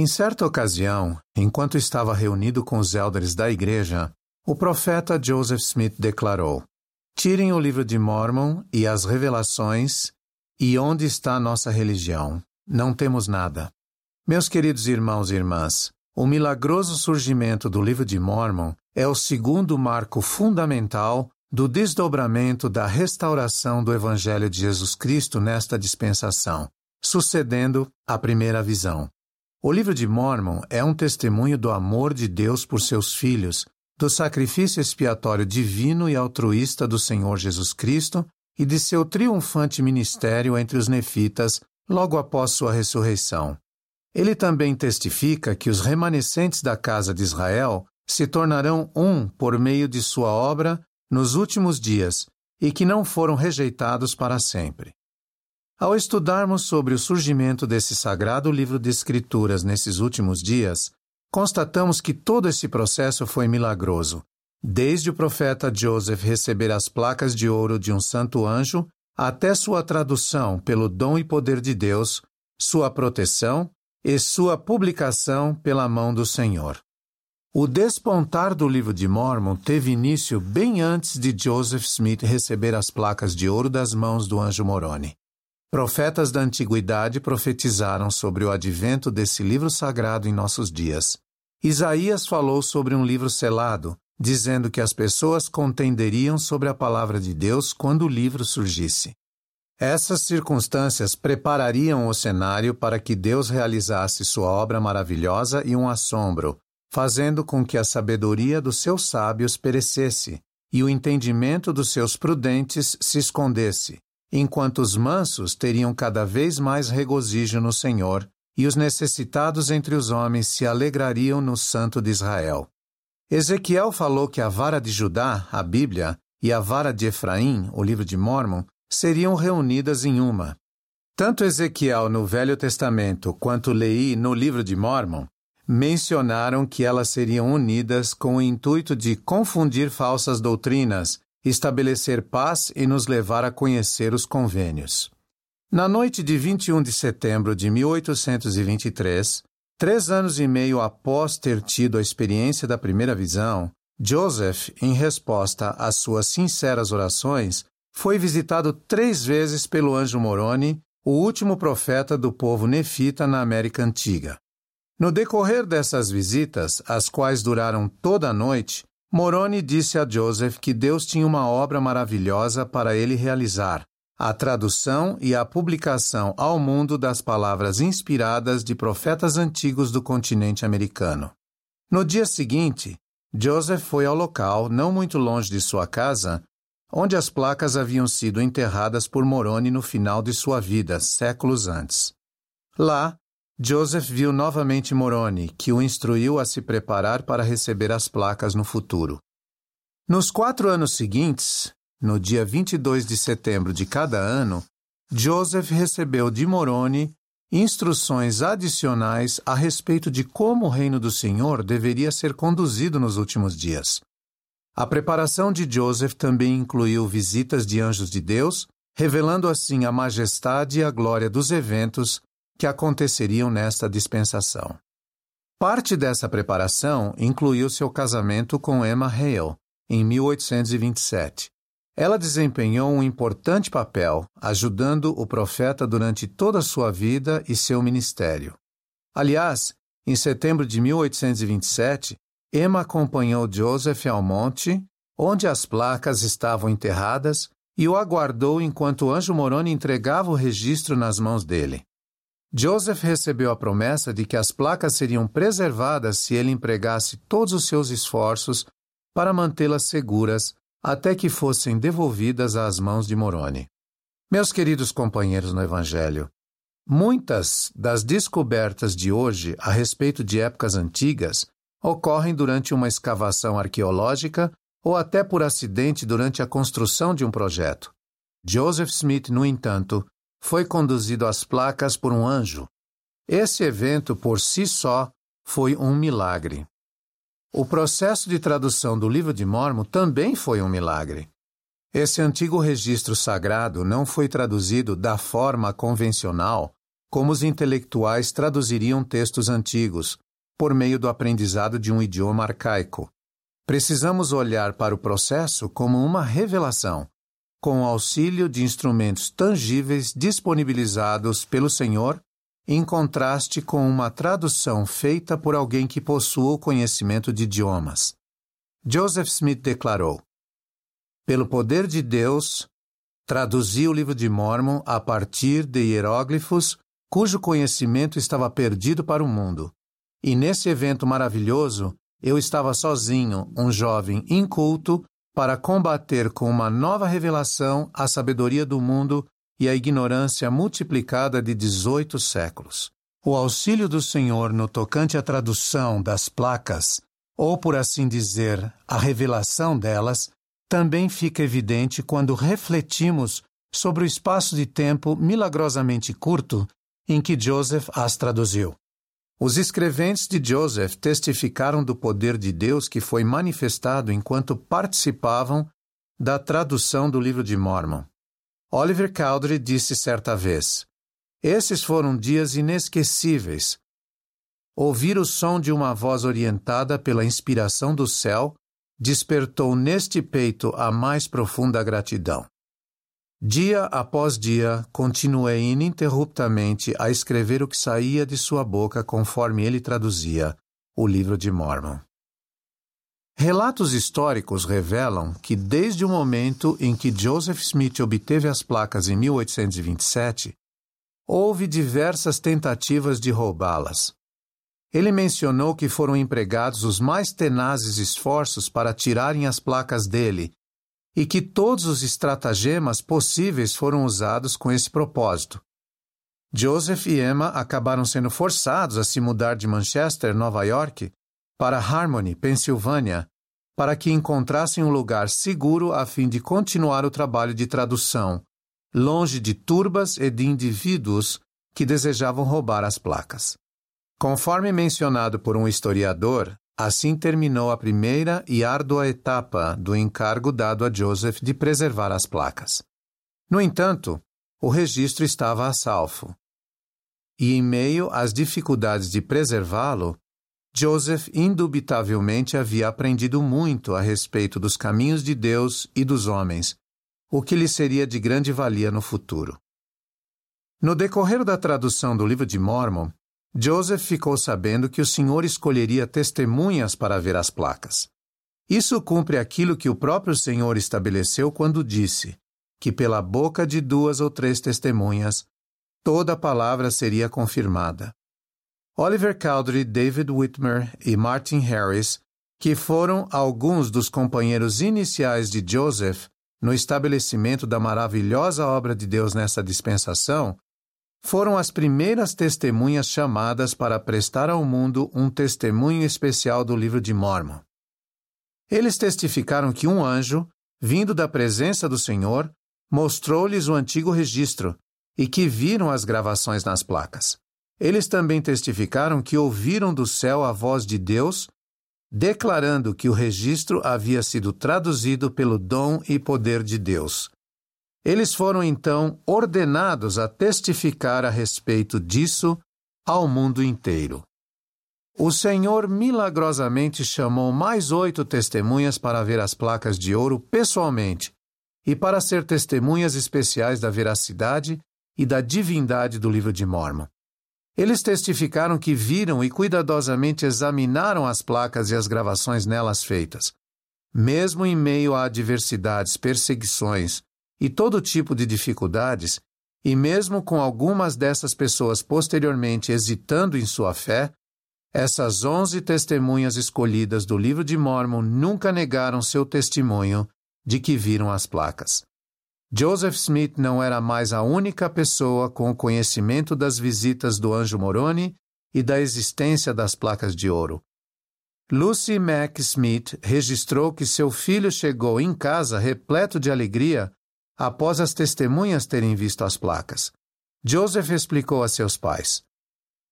Em certa ocasião, enquanto estava reunido com os elders da igreja, o profeta Joseph Smith declarou: Tirem o livro de Mormon e as revelações, e onde está a nossa religião? Não temos nada. Meus queridos irmãos e irmãs, o milagroso surgimento do livro de Mormon é o segundo marco fundamental do desdobramento da restauração do Evangelho de Jesus Cristo nesta dispensação, sucedendo à primeira visão. O livro de Mormon é um testemunho do amor de Deus por seus filhos do sacrifício expiatório divino e altruísta do Senhor Jesus Cristo e de seu triunfante ministério entre os nefitas logo após sua ressurreição. Ele também testifica que os remanescentes da casa de Israel se tornarão um por meio de sua obra nos últimos dias e que não foram rejeitados para sempre. Ao estudarmos sobre o surgimento desse sagrado livro de Escrituras nesses últimos dias, constatamos que todo esse processo foi milagroso, desde o profeta Joseph receber as placas de ouro de um santo anjo até sua tradução pelo dom e poder de Deus, sua proteção e sua publicação pela mão do Senhor. O despontar do livro de Mormon teve início bem antes de Joseph Smith receber as placas de ouro das mãos do anjo Moroni. Profetas da antiguidade profetizaram sobre o advento desse livro sagrado em nossos dias. Isaías falou sobre um livro selado, dizendo que as pessoas contenderiam sobre a palavra de Deus quando o livro surgisse. Essas circunstâncias preparariam o cenário para que Deus realizasse sua obra maravilhosa e um assombro, fazendo com que a sabedoria dos seus sábios perecesse e o entendimento dos seus prudentes se escondesse enquanto os mansos teriam cada vez mais regozijo no Senhor, e os necessitados entre os homens se alegrariam no Santo de Israel. Ezequiel falou que a vara de Judá, a Bíblia, e a vara de Efraim, o livro de Mormon, seriam reunidas em uma. Tanto Ezequiel no Velho Testamento quanto Leí no livro de Mormon mencionaram que elas seriam unidas com o intuito de confundir falsas doutrinas estabelecer paz e nos levar a conhecer os convênios. Na noite de 21 de setembro de 1823, três anos e meio após ter tido a experiência da primeira visão, Joseph, em resposta às suas sinceras orações, foi visitado três vezes pelo anjo Moroni, o último profeta do povo nefita na América Antiga. No decorrer dessas visitas, as quais duraram toda a noite, Moroni disse a Joseph que Deus tinha uma obra maravilhosa para ele realizar, a tradução e a publicação ao mundo das palavras inspiradas de profetas antigos do continente americano. No dia seguinte, Joseph foi ao local, não muito longe de sua casa, onde as placas haviam sido enterradas por Moroni no final de sua vida, séculos antes. Lá, Joseph viu novamente Moroni, que o instruiu a se preparar para receber as placas no futuro. Nos quatro anos seguintes, no dia 22 de setembro de cada ano, Joseph recebeu de Moroni instruções adicionais a respeito de como o reino do Senhor deveria ser conduzido nos últimos dias. A preparação de Joseph também incluiu visitas de anjos de Deus, revelando assim a majestade e a glória dos eventos que aconteceriam nesta dispensação. Parte dessa preparação incluiu seu casamento com Emma Hale, em 1827. Ela desempenhou um importante papel, ajudando o profeta durante toda a sua vida e seu ministério. Aliás, em setembro de 1827, Emma acompanhou Joseph ao monte, onde as placas estavam enterradas, e o aguardou enquanto o anjo Moroni entregava o registro nas mãos dele. Joseph recebeu a promessa de que as placas seriam preservadas se ele empregasse todos os seus esforços para mantê-las seguras até que fossem devolvidas às mãos de Moroni. Meus queridos companheiros no Evangelho, muitas das descobertas de hoje a respeito de épocas antigas ocorrem durante uma escavação arqueológica ou até por acidente durante a construção de um projeto. Joseph Smith, no entanto, foi conduzido às placas por um anjo. Esse evento, por si só, foi um milagre. O processo de tradução do livro de Mormon também foi um milagre. Esse antigo registro sagrado não foi traduzido da forma convencional como os intelectuais traduziriam textos antigos, por meio do aprendizado de um idioma arcaico. Precisamos olhar para o processo como uma revelação, com o auxílio de instrumentos tangíveis disponibilizados pelo Senhor, em contraste com uma tradução feita por alguém que possua o conhecimento de idiomas. Joseph Smith declarou: Pelo poder de Deus, traduzi o livro de Mormon a partir de hieróglifos cujo conhecimento estava perdido para o mundo. E nesse evento maravilhoso, eu estava sozinho, um jovem inculto, para combater com uma nova revelação a sabedoria do mundo e a ignorância multiplicada de 18 séculos. O auxílio do Senhor no tocante à tradução das placas, ou por assim dizer, a revelação delas, também fica evidente quando refletimos sobre o espaço de tempo milagrosamente curto em que Joseph as traduziu. Os escreventes de Joseph testificaram do poder de Deus que foi manifestado enquanto participavam da tradução do livro de Mormon. Oliver Cowdery disse certa vez: Esses foram dias inesquecíveis. Ouvir o som de uma voz orientada pela inspiração do céu despertou neste peito a mais profunda gratidão. Dia após dia, continuei ininterruptamente a escrever o que saía de sua boca conforme ele traduzia o livro de Mormon. Relatos históricos revelam que, desde o momento em que Joseph Smith obteve as placas em 1827, houve diversas tentativas de roubá-las. Ele mencionou que foram empregados os mais tenazes esforços para tirarem as placas dele e que todos os estratagemas possíveis foram usados com esse propósito. Joseph e Emma acabaram sendo forçados a se mudar de Manchester, Nova York, para Harmony, Pensilvânia, para que encontrassem um lugar seguro a fim de continuar o trabalho de tradução, longe de turbas e de indivíduos que desejavam roubar as placas. Conforme mencionado por um historiador, Assim terminou a primeira e árdua etapa do encargo dado a Joseph de preservar as placas. No entanto, o registro estava a salvo. E em meio às dificuldades de preservá-lo, Joseph indubitavelmente havia aprendido muito a respeito dos caminhos de Deus e dos homens, o que lhe seria de grande valia no futuro. No decorrer da tradução do livro de Mormon, Joseph ficou sabendo que o Senhor escolheria testemunhas para ver as placas. Isso cumpre aquilo que o próprio Senhor estabeleceu quando disse que pela boca de duas ou três testemunhas toda palavra seria confirmada. Oliver Cowdery, David Whitmer e Martin Harris, que foram alguns dos companheiros iniciais de Joseph no estabelecimento da maravilhosa obra de Deus nessa dispensação, foram as primeiras testemunhas chamadas para prestar ao mundo um testemunho especial do livro de Mormon. Eles testificaram que um anjo, vindo da presença do Senhor, mostrou-lhes o antigo registro e que viram as gravações nas placas. Eles também testificaram que ouviram do céu a voz de Deus, declarando que o registro havia sido traduzido pelo dom e poder de Deus. Eles foram então ordenados a testificar a respeito disso ao mundo inteiro. O Senhor milagrosamente chamou mais oito testemunhas para ver as placas de ouro pessoalmente e para ser testemunhas especiais da veracidade e da divindade do livro de Mormon. Eles testificaram que viram e cuidadosamente examinaram as placas e as gravações nelas feitas. Mesmo em meio a adversidades, perseguições, e todo tipo de dificuldades, e mesmo com algumas dessas pessoas posteriormente hesitando em sua fé, essas onze testemunhas escolhidas do livro de Mormon nunca negaram seu testemunho de que viram as placas. Joseph Smith não era mais a única pessoa com o conhecimento das visitas do anjo Moroni e da existência das placas de ouro. Lucy Mack Smith registrou que seu filho chegou em casa repleto de alegria após as testemunhas terem visto as placas. Joseph explicou a seus pais: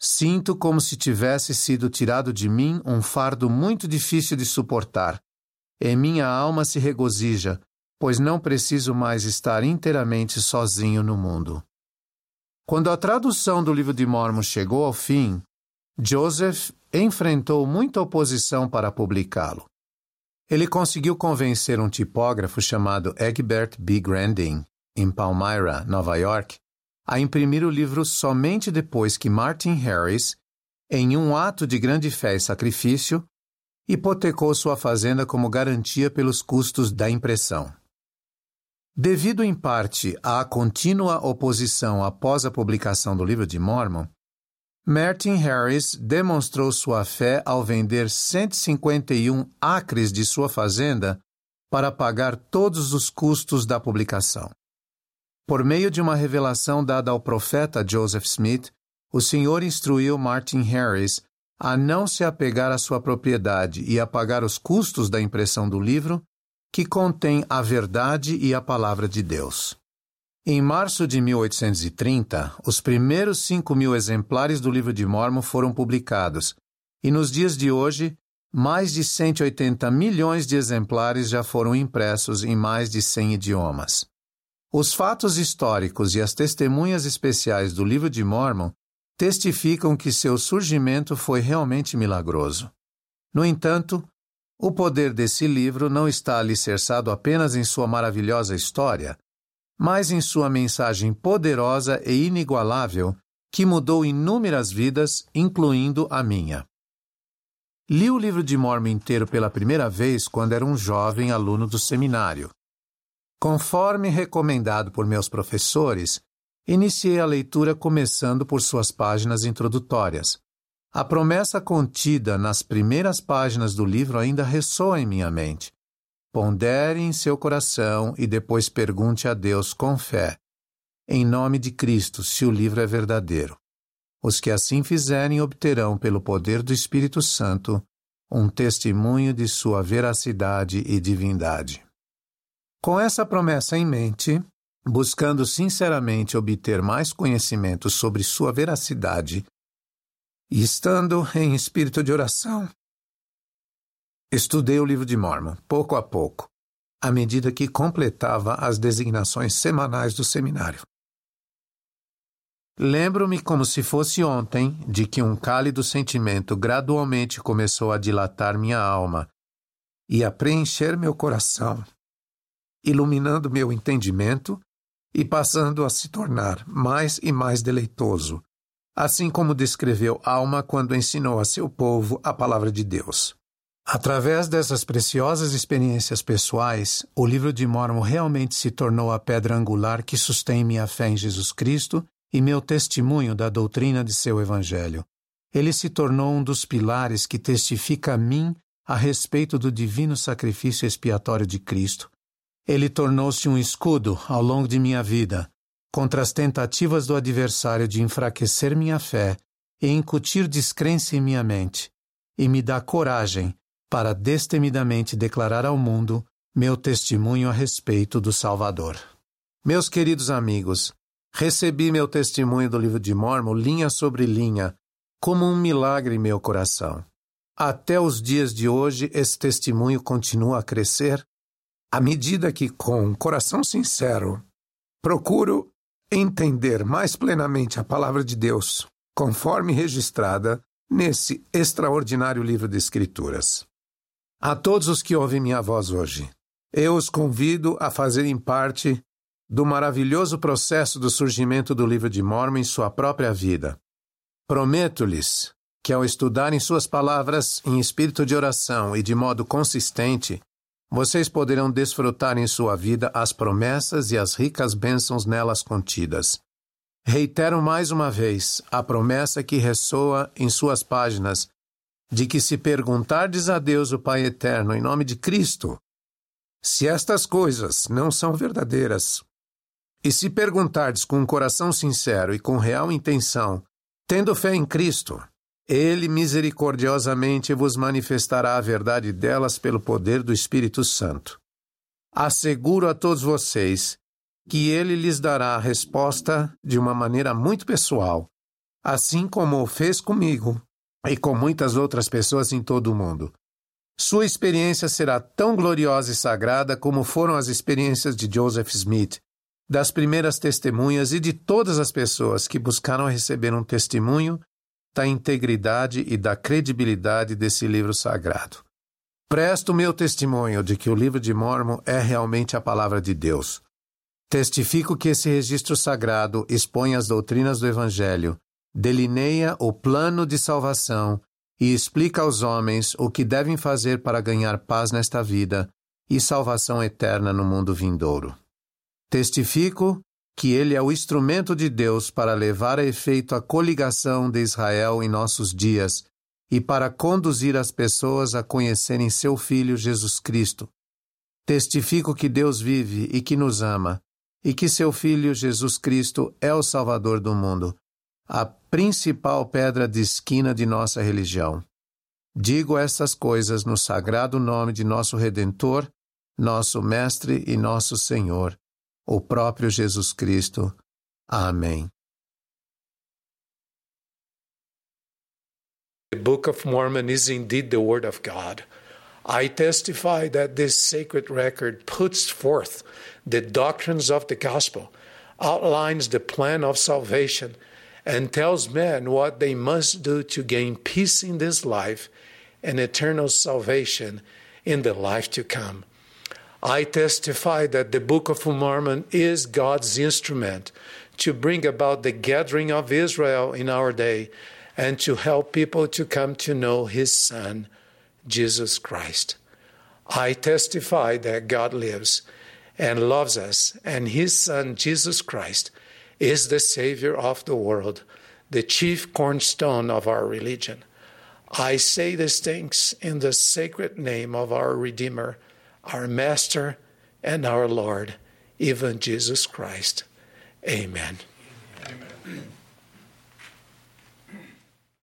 Sinto como se tivesse sido tirado de mim um fardo muito difícil de suportar. E minha alma se regozija, pois não preciso mais estar inteiramente sozinho no mundo. Quando a tradução do livro de Mormon chegou ao fim, Joseph enfrentou muita oposição para publicá-lo. Ele conseguiu convencer um tipógrafo chamado Egbert B. Grandin, em Palmyra, Nova York, a imprimir o livro somente depois que Martin Harris, em um ato de grande fé e sacrifício, hipotecou sua fazenda como garantia pelos custos da impressão. Devido em parte à contínua oposição após a publicação do livro de Mormon, Martin Harris demonstrou sua fé ao vender 151 acres de sua fazenda para pagar todos os custos da publicação. Por meio de uma revelação dada ao profeta Joseph Smith, o Senhor instruiu Martin Harris a não se apegar à sua propriedade e a pagar os custos da impressão do livro, que contém a verdade e a palavra de Deus. Em março de 1830, os primeiros 5 mil exemplares do Livro de Mormon foram publicados, e nos dias de hoje, mais de 180 milhões de exemplares já foram impressos em mais de 100 idiomas. Os fatos históricos e as testemunhas especiais do Livro de Mormon testificam que seu surgimento foi realmente milagroso. No entanto, o poder desse livro não está alicerçado apenas em sua maravilhosa história, mas em sua mensagem poderosa e inigualável que mudou inúmeras vidas, incluindo a minha. Li o livro de Mormon inteiro pela primeira vez quando era um jovem aluno do seminário. Conforme recomendado por meus professores, Iniciei a leitura começando por suas páginas introdutórias. A promessa contida nas primeiras páginas do livro ainda ressoa em minha mente. Pondere em seu coração e depois pergunte a Deus com fé, em nome de Cristo, se o livro é verdadeiro. Os que assim fizerem obterão, pelo poder do Espírito Santo, um testemunho de sua veracidade e divindade. Com essa promessa em mente, buscando sinceramente obter mais conhecimento sobre sua veracidade e estando em espírito de oração. Estudei o livro de Mormon, pouco a pouco, à medida que completava as designações semanais do seminário. Lembro-me como se fosse ontem de que um cálido sentimento gradualmente começou a dilatar minha alma e a preencher meu coração, iluminando meu entendimento e passando a se tornar mais e mais deleitoso, assim como descreveu Alma quando ensinou a seu povo a palavra de Deus. Através dessas preciosas experiências pessoais, o livro de Mormon realmente se tornou a pedra angular que sustém minha fé em Jesus Cristo e meu testemunho da doutrina de seu Evangelho. Ele se tornou um dos pilares que testifica a mim a respeito do divino sacrifício expiatório de Cristo, ele tornou-se um escudo ao longo de minha vida contra as tentativas do adversário de enfraquecer minha fé e incutir descrença em minha mente, e me dá coragem para destemidamente declarar ao mundo meu testemunho a respeito do Salvador. Meus queridos amigos, recebi meu testemunho do livro de Mormon linha sobre linha, como um milagre em meu coração. Até os dias de hoje, esse testemunho continua a crescer à medida que, com coração sincero, procuro entender mais plenamente a palavra de Deus, conforme registrada nesse extraordinário livro de Escrituras. A todos os que ouvem minha voz hoje, eu os convido a fazerem parte do maravilhoso processo do surgimento do livro de Mormon em sua própria vida. Prometo-lhes que, ao estudarem suas palavras em espírito de oração e de modo consistente, vocês poderão desfrutar em sua vida as promessas e as ricas bênçãos nelas contidas. Reitero mais uma vez a promessa que ressoa em suas páginas de que se perguntardes a Deus o Pai Eterno em nome de Cristo, se estas coisas não são verdadeiras, e se perguntardes com um coração sincero e com real intenção, tendo fé em Cristo, ele misericordiosamente vos manifestará a verdade delas pelo poder do Espírito Santo. Asseguro a todos vocês que ele lhes dará a resposta de uma maneira muito pessoal, assim como o fez comigo e com muitas outras pessoas em todo o mundo. Sua experiência será tão gloriosa e sagrada como foram as experiências de Joseph Smith, das primeiras testemunhas e de todas as pessoas que buscaram receber um testemunho da integridade e da credibilidade desse livro sagrado. Presto meu testemunho de que o livro de Mormon é realmente a palavra de Deus. Testifico que esse registro sagrado expõe as doutrinas do Evangelho, delineia o plano de salvação e explica aos homens o que devem fazer para ganhar paz nesta vida e salvação eterna no mundo vindouro. Testifico que ele é o instrumento de Deus para levar a efeito a coligação de Israel em nossos dias e para conduzir as pessoas a conhecerem seu Filho Jesus Cristo. Testifico que Deus vive e que nos ama, e que seu Filho Jesus Cristo é o Salvador do mundo, a principal pedra de esquina de nossa religião. Digo essas coisas no sagrado nome de nosso Redentor, nosso Mestre e nosso Senhor, o próprio Jesus Cristo. Amém. The Book of Mormon is indeed the Word of God. I testify that this sacred record puts forth the doctrines of the gospel, outlines the plan of salvation, and tells men what they must do to gain peace in this life and eternal salvation in the life to come. I testify that the Book of Mormon is God's instrument to bring about the gathering of Israel in our day and to help people to come to know His Son, Jesus Christ. I testify that God lives and loves us, and His Son, Jesus Christ, is the Savior of the world, the chief cornerstone of our religion. I say these things in the sacred name of our Redeemer our Master and our Lord, even Jesus Christ. Amen. Amen.